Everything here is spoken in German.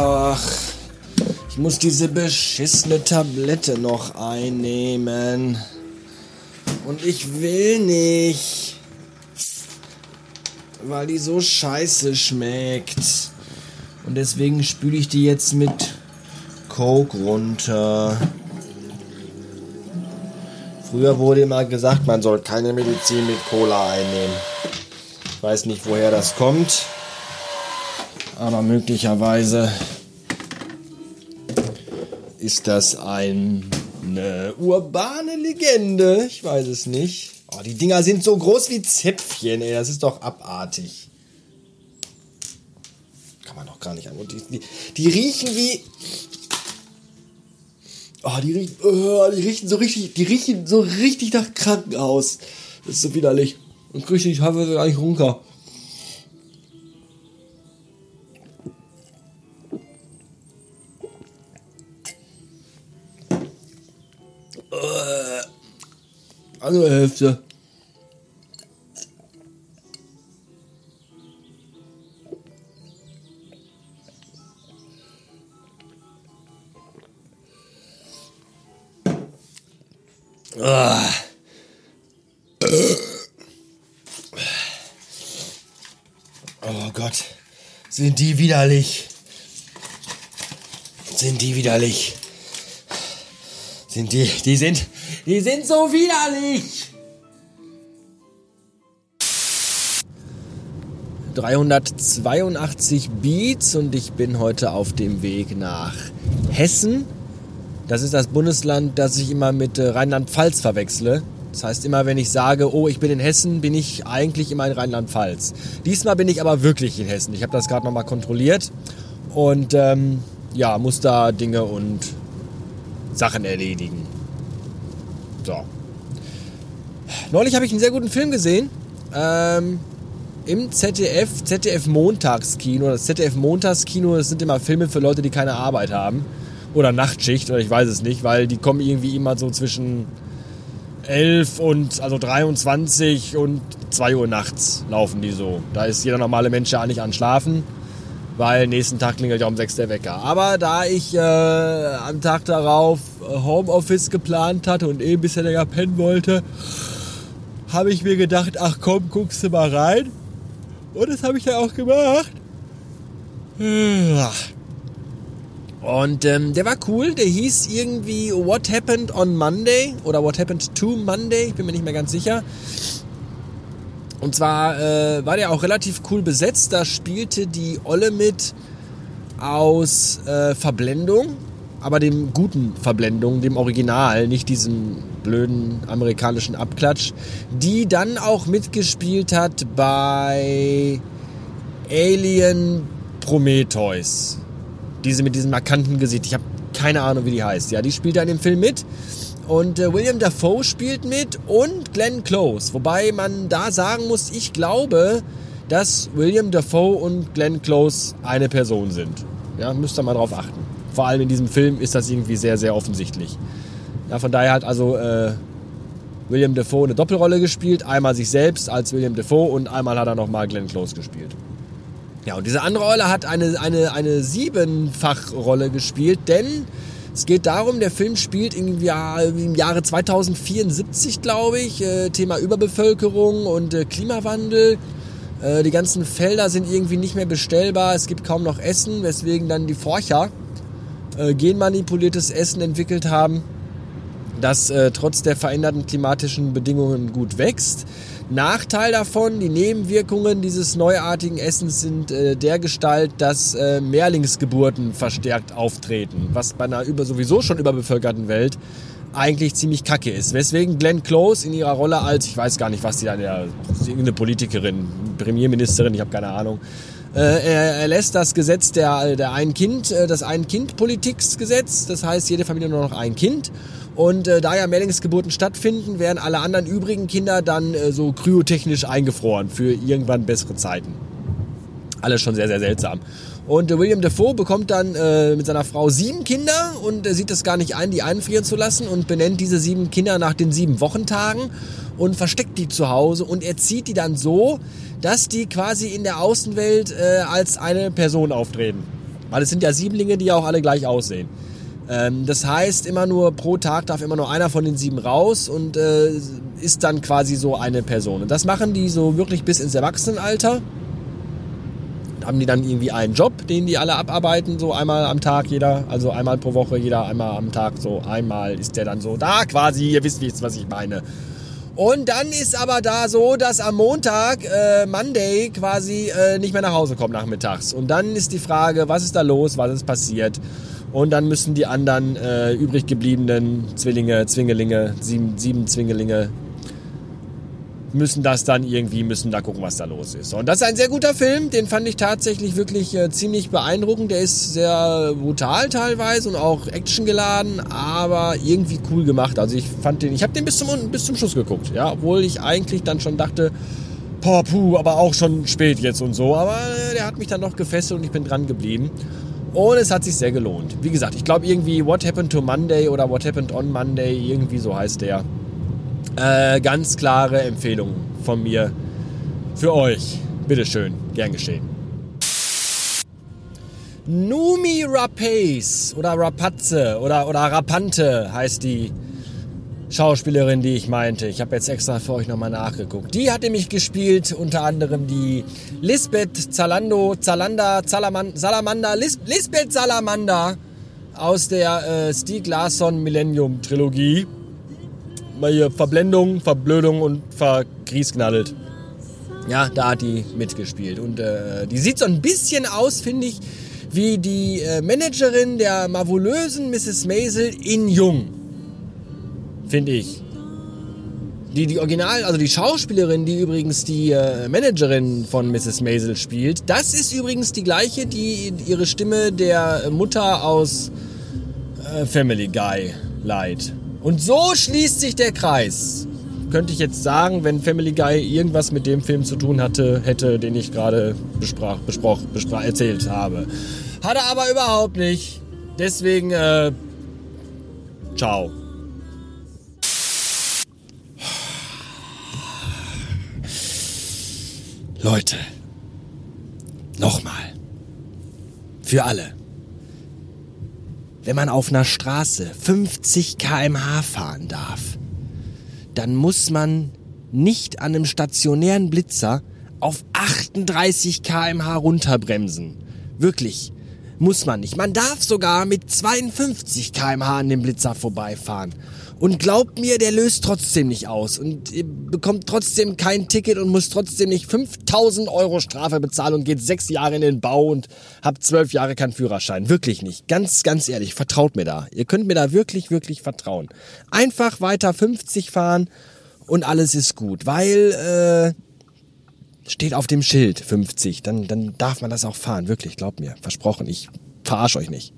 Ach, ich muss diese beschissene Tablette noch einnehmen. Und ich will nicht. Weil die so scheiße schmeckt. Und deswegen spüle ich die jetzt mit Coke runter. Früher wurde immer gesagt, man soll keine Medizin mit Cola einnehmen. Ich weiß nicht, woher das kommt. Aber möglicherweise ist das eine urbane Legende. Ich weiß es nicht. Oh, die Dinger sind so groß wie Zäpfchen, ey. Das ist doch abartig. Kann man doch gar nicht an. Die, die, die riechen wie. Oh, die riechen, oh, die riechen so richtig, die riechen so richtig nach Krankenhaus. Das ist so widerlich. Und richtig, habe ich eigentlich runter. Andere Hälfte. Ah. Oh Gott, sind die widerlich. Sind die widerlich. Sind die, die sind, die sind so widerlich. 382 Beats und ich bin heute auf dem Weg nach Hessen. Das ist das Bundesland, das ich immer mit äh, Rheinland-Pfalz verwechsle. Das heißt, immer wenn ich sage, oh, ich bin in Hessen, bin ich eigentlich immer in Rheinland-Pfalz. Diesmal bin ich aber wirklich in Hessen. Ich habe das gerade nochmal kontrolliert und ähm, ja, muss da Dinge und Sachen erledigen. So. Neulich habe ich einen sehr guten Film gesehen. Ähm, Im ZDF, ZDF Montagskino. Das ZDF Montagskino, das sind immer Filme für Leute, die keine Arbeit haben. Oder Nachtschicht, oder ich weiß es nicht, weil die kommen irgendwie immer so zwischen 11 und also 23 und 2 Uhr nachts laufen die so. Da ist jeder normale Mensch ja nicht an Schlafen weil nächsten Tag klingelt ja um 6 der Wecker. Aber da ich äh, am Tag darauf äh, Homeoffice geplant hatte und eh ein bisschen länger pennen wollte, habe ich mir gedacht, ach komm, guckst du mal rein. Und das habe ich dann auch gemacht. Und ähm, der war cool, der hieß irgendwie What Happened on Monday oder What Happened to Monday, ich bin mir nicht mehr ganz sicher. Und zwar äh, war der auch relativ cool besetzt. Da spielte die Olle mit aus äh, Verblendung, aber dem guten Verblendung, dem Original, nicht diesem blöden amerikanischen Abklatsch, die dann auch mitgespielt hat bei Alien Prometheus. Diese mit diesem markanten Gesicht. Ich habe keine Ahnung, wie die heißt. Ja, die spielt da in dem Film mit. Und äh, William Dafoe spielt mit und Glenn Close. Wobei man da sagen muss, ich glaube, dass William Dafoe und Glenn Close eine Person sind. Ja, müsst ihr mal drauf achten. Vor allem in diesem Film ist das irgendwie sehr, sehr offensichtlich. Ja, von daher hat also äh, William Dafoe eine Doppelrolle gespielt. Einmal sich selbst als William Dafoe und einmal hat er nochmal Glenn Close gespielt. Ja, und diese andere Rolle hat eine, eine, eine Siebenfachrolle gespielt, denn es geht darum, der Film spielt im, Jahr, im Jahre 2074, glaube ich. Äh, Thema Überbevölkerung und äh, Klimawandel. Äh, die ganzen Felder sind irgendwie nicht mehr bestellbar. Es gibt kaum noch Essen, weswegen dann die Forscher äh, genmanipuliertes Essen entwickelt haben, das äh, trotz der veränderten klimatischen Bedingungen gut wächst. Nachteil davon, die Nebenwirkungen dieses neuartigen Essens sind äh, der Gestalt, dass äh, Mehrlingsgeburten verstärkt auftreten, was bei einer über, sowieso schon überbevölkerten Welt eigentlich ziemlich kacke ist. Weswegen Glenn Close in ihrer Rolle als, ich weiß gar nicht, was die da, der, irgendeine Politikerin, Premierministerin, ich habe keine Ahnung, äh, er, lässt das Gesetz der, der ein Kind, äh, das Ein-Kind-Politiksgesetz, das heißt, jede Familie nur noch ein Kind und äh, da ja Mehrlingsgeburten stattfinden, werden alle anderen übrigen Kinder dann äh, so kryotechnisch eingefroren für irgendwann bessere Zeiten. Alles schon sehr, sehr seltsam. Und äh, William Defoe bekommt dann äh, mit seiner Frau sieben Kinder und er sieht es gar nicht ein, die einfrieren zu lassen und benennt diese sieben Kinder nach den sieben Wochentagen und versteckt die zu Hause und erzieht die dann so, dass die quasi in der Außenwelt äh, als eine Person auftreten. Weil es sind ja Siebenlinge, die ja auch alle gleich aussehen. Ähm, das heißt, immer nur pro Tag darf immer nur einer von den sieben raus und äh, ist dann quasi so eine Person. Und das machen die so wirklich bis ins Erwachsenenalter. Da haben die dann irgendwie einen Job, den die alle abarbeiten, so einmal am Tag jeder, also einmal pro Woche jeder, einmal am Tag, so einmal ist der dann so da quasi, ihr wisst, was ich meine. Und dann ist aber da so, dass am Montag, äh, Monday, quasi äh, nicht mehr nach Hause kommt nachmittags. Und dann ist die Frage, was ist da los, was ist passiert? Und dann müssen die anderen äh, übrig gebliebenen Zwillinge, Zwingelinge, sieben, sieben Zwingelinge, müssen das dann irgendwie, müssen da gucken, was da los ist. Und das ist ein sehr guter Film, den fand ich tatsächlich wirklich äh, ziemlich beeindruckend. Der ist sehr brutal teilweise und auch actiongeladen, aber irgendwie cool gemacht. Also ich fand den, ich habe den bis zum, bis zum Schluss geguckt, ja, obwohl ich eigentlich dann schon dachte, boah, puh, aber auch schon spät jetzt und so. Aber äh, der hat mich dann noch gefesselt und ich bin dran geblieben. Und es hat sich sehr gelohnt. Wie gesagt, ich glaube irgendwie What Happened to Monday oder What Happened on Monday, irgendwie so heißt der. Äh, ganz klare Empfehlung von mir für euch. Bitteschön, gern geschehen. Numi Rapace oder Rapatze oder, oder Rapante heißt die Schauspielerin, die ich meinte. Ich habe jetzt extra für euch nochmal nachgeguckt. Die hat nämlich gespielt, unter anderem die Lisbeth Zalando, Zalanda, Zalaman, Salamander, Lis, Lisbeth Salamander aus der äh, Stieg Larsson Millennium Trilogie. Mal hier Verblendung, Verblödung und vergriesknallt. Ja, da hat die mitgespielt. Und äh, die sieht so ein bisschen aus, finde ich, wie die äh, Managerin der marvolösen Mrs. Maisel in Jung finde ich. Die, die Original, also die Schauspielerin, die übrigens die äh, Managerin von Mrs. Maisel spielt, das ist übrigens die gleiche, die ihre Stimme der Mutter aus äh, Family Guy leiht. Und so schließt sich der Kreis. Könnte ich jetzt sagen, wenn Family Guy irgendwas mit dem Film zu tun hatte, hätte, den ich gerade besprach, besproch, besprach, erzählt habe. Hat er aber überhaupt nicht. Deswegen, äh, ciao. Leute, nochmal. Für alle. Wenn man auf einer Straße 50 km/h fahren darf, dann muss man nicht an einem stationären Blitzer auf 38 km/h runterbremsen. Wirklich, muss man nicht. Man darf sogar mit 52 km/h an dem Blitzer vorbeifahren. Und glaubt mir, der löst trotzdem nicht aus. Und ihr bekommt trotzdem kein Ticket und muss trotzdem nicht 5000 Euro Strafe bezahlen und geht sechs Jahre in den Bau und habt zwölf Jahre keinen Führerschein. Wirklich nicht. Ganz, ganz ehrlich, vertraut mir da. Ihr könnt mir da wirklich, wirklich vertrauen. Einfach weiter 50 fahren und alles ist gut. Weil, äh, steht auf dem Schild 50. Dann, dann darf man das auch fahren. Wirklich, glaubt mir. Versprochen. Ich verarsche euch nicht.